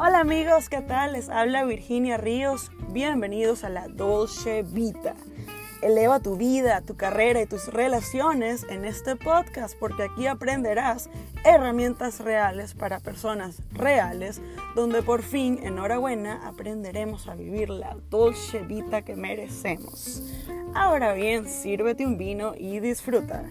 Hola amigos, ¿qué tal? Les habla Virginia Ríos. Bienvenidos a la Dolce Vita. Eleva tu vida, tu carrera y tus relaciones en este podcast porque aquí aprenderás herramientas reales para personas reales donde por fin, enhorabuena, aprenderemos a vivir la Dolce Vita que merecemos. Ahora bien, sírvete un vino y disfruta.